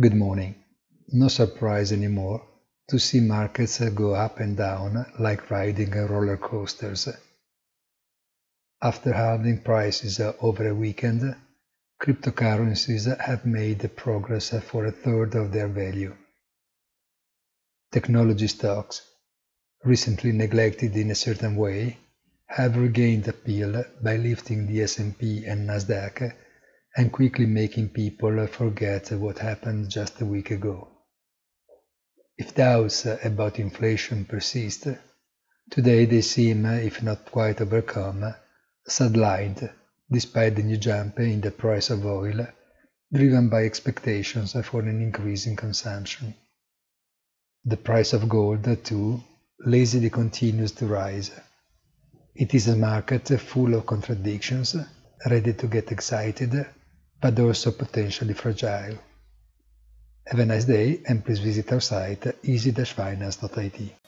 Good morning. No surprise anymore to see markets go up and down like riding roller coasters. After halving prices over a weekend, cryptocurrencies have made progress for a third of their value. Technology stocks, recently neglected in a certain way, have regained appeal by lifting the S&P and Nasdaq and quickly making people forget what happened just a week ago. If doubts about inflation persist, today they seem, if not quite overcome, sidelined despite the new jump in the price of oil, driven by expectations for an increase in consumption. The price of gold, too, lazily continues to rise. It is a market full of contradictions, ready to get excited but also potentially fragile. Have a nice day and please visit our site easy-finance.it.